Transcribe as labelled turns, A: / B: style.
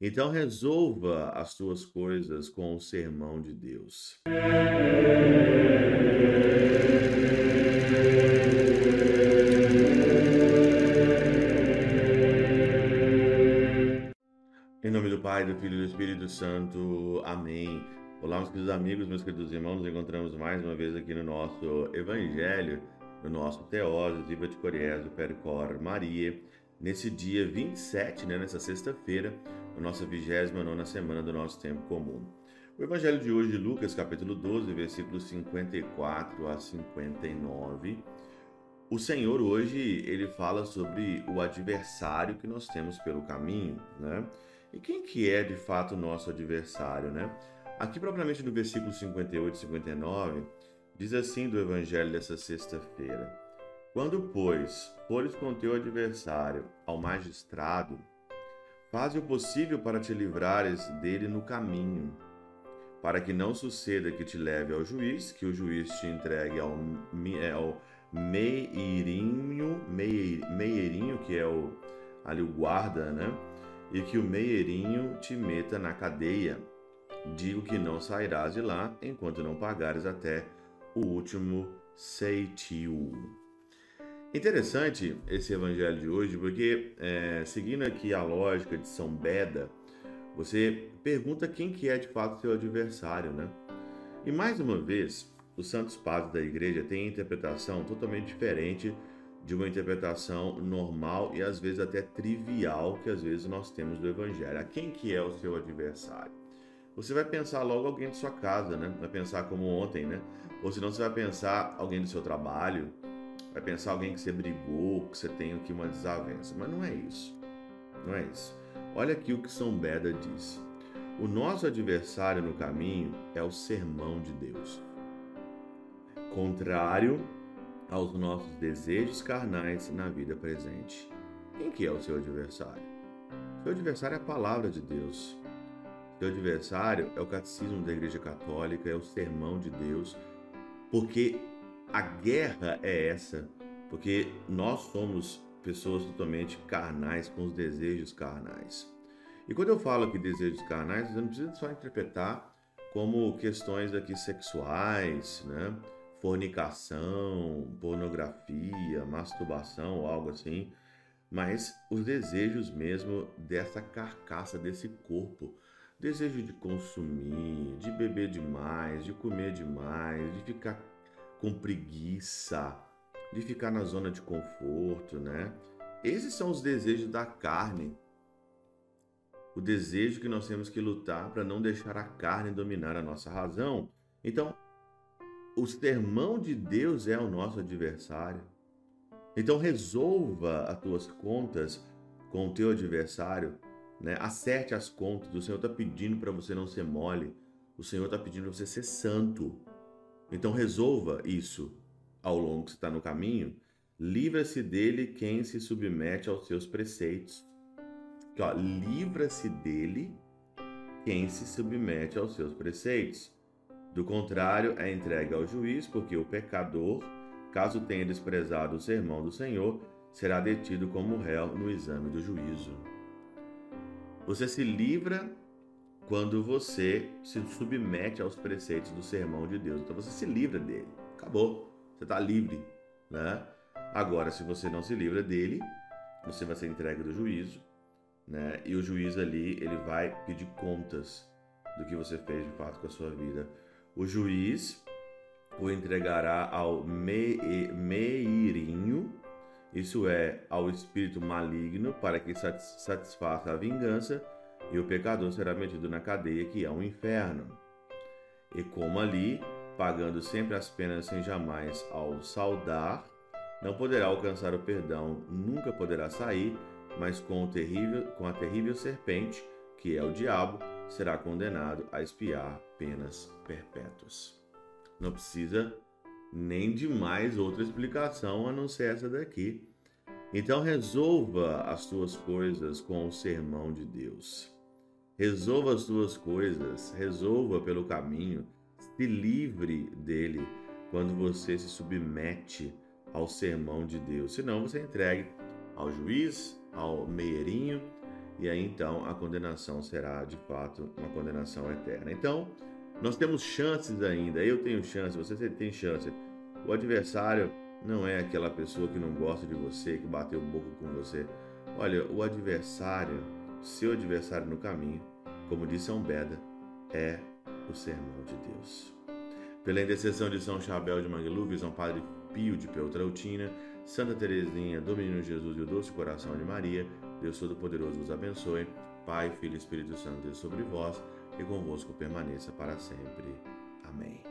A: Então resolva as suas coisas com o sermão de Deus. Em nome do Pai, do Filho e do Espírito Santo. Amém. Olá, meus queridos amigos, meus queridos irmãos. Nos encontramos mais uma vez aqui no nosso Evangelho, no nosso Teoses, Viva de Coriezo, Percor Maria, nesse dia 27, né, nessa sexta-feira, na nossa 29 semana do nosso tempo comum. O Evangelho de hoje, Lucas, capítulo 12, versículos 54 a 59. O Senhor hoje, ele fala sobre o adversário que nós temos pelo caminho, né? E quem que é de fato o nosso adversário, né? Aqui propriamente no versículo 58 e 59, diz assim do evangelho dessa sexta-feira: Quando, pois, fores com teu adversário ao magistrado, faze o possível para te livrares dele no caminho, para que não suceda que te leve ao juiz, que o juiz te entregue ao, é, ao meirinho, meirinho, que é o, ali o guarda, né? e que o meieirinho te meta na cadeia. Digo que não sairás de lá enquanto não pagares até o último ceitil. Interessante esse evangelho de hoje, porque é, seguindo aqui a lógica de São Beda, você pergunta quem que é de fato seu adversário, né? E mais uma vez, os santos padres da igreja têm interpretação totalmente diferente de uma interpretação normal e às vezes até trivial que às vezes nós temos do evangelho. A quem que é o seu adversário? Você vai pensar logo alguém de sua casa, né? Vai pensar como ontem, né? Ou senão você vai pensar alguém do seu trabalho, vai pensar alguém que você brigou, que você tem aqui uma desavença. Mas não é isso. Não é isso. Olha aqui o que São Beda diz. O nosso adversário no caminho é o sermão de Deus. Contrário aos nossos desejos carnais na vida presente. Quem que é o seu adversário? Seu adversário é a palavra de Deus. Seu adversário é o catecismo da Igreja Católica, é o sermão de Deus, porque a guerra é essa, porque nós somos pessoas totalmente carnais, com os desejos carnais. E quando eu falo aqui desejos carnais, eu não preciso só interpretar como questões aqui sexuais, né? fornicação, pornografia, masturbação, algo assim, mas os desejos mesmo dessa carcaça, desse corpo. Desejo de consumir, de beber demais, de comer demais, de ficar com preguiça, de ficar na zona de conforto, né? Esses são os desejos da carne. O desejo que nós temos que lutar para não deixar a carne dominar a nossa razão. Então, o sermão de Deus é o nosso adversário. Então resolva as tuas contas com o teu adversário, né? Acerte as contas. O Senhor está pedindo para você não ser mole. O Senhor está pedindo para você ser santo. Então resolva isso ao longo que está no caminho. Livra-se dele quem se submete aos seus preceitos. Livra-se dele quem se submete aos seus preceitos. Do contrário, é entregue ao juiz, porque o pecador, caso tenha desprezado o sermão do Senhor, será detido como réu no exame do juízo. Você se livra quando você se submete aos preceitos do sermão de Deus. Então você se livra dele. Acabou. Você está livre. Né? Agora, se você não se livra dele, você vai ser entregue do juízo. Né? E o juiz ali, ele vai pedir contas do que você fez de fato com a sua vida o juiz o entregará ao meirinho, isso é, ao espírito maligno, para que satisfaça a vingança, e o pecador será metido na cadeia, que é o inferno. E como ali, pagando sempre as penas sem jamais ao saudar, não poderá alcançar o perdão, nunca poderá sair, mas com, o terrível, com a terrível serpente, que é o diabo, será condenado a espiar penas perpétuas. Não precisa nem de mais outra explicação a não ser essa daqui. Então resolva as suas coisas com o sermão de Deus. Resolva as suas coisas, resolva pelo caminho, se livre dele quando você se submete ao sermão de Deus. Senão você entregue ao juiz, ao meirinho e aí então a condenação será de fato uma condenação eterna. Então, nós temos chances ainda, eu tenho chance, você tem chance. O adversário não é aquela pessoa que não gosta de você, que bateu boca com você. Olha, o adversário, seu adversário no caminho, como disse São Beda, é o sermão de Deus. Pela intercessão de São Chabel de Mangluf, São Padre Pio de Peltrautina, Santa Teresinha, do Menino Jesus e o Doce Coração de Maria, Deus Todo-Poderoso vos abençoe. Pai, Filho e Espírito Santo, Deus sobre vós e convosco permaneça para sempre. Amém.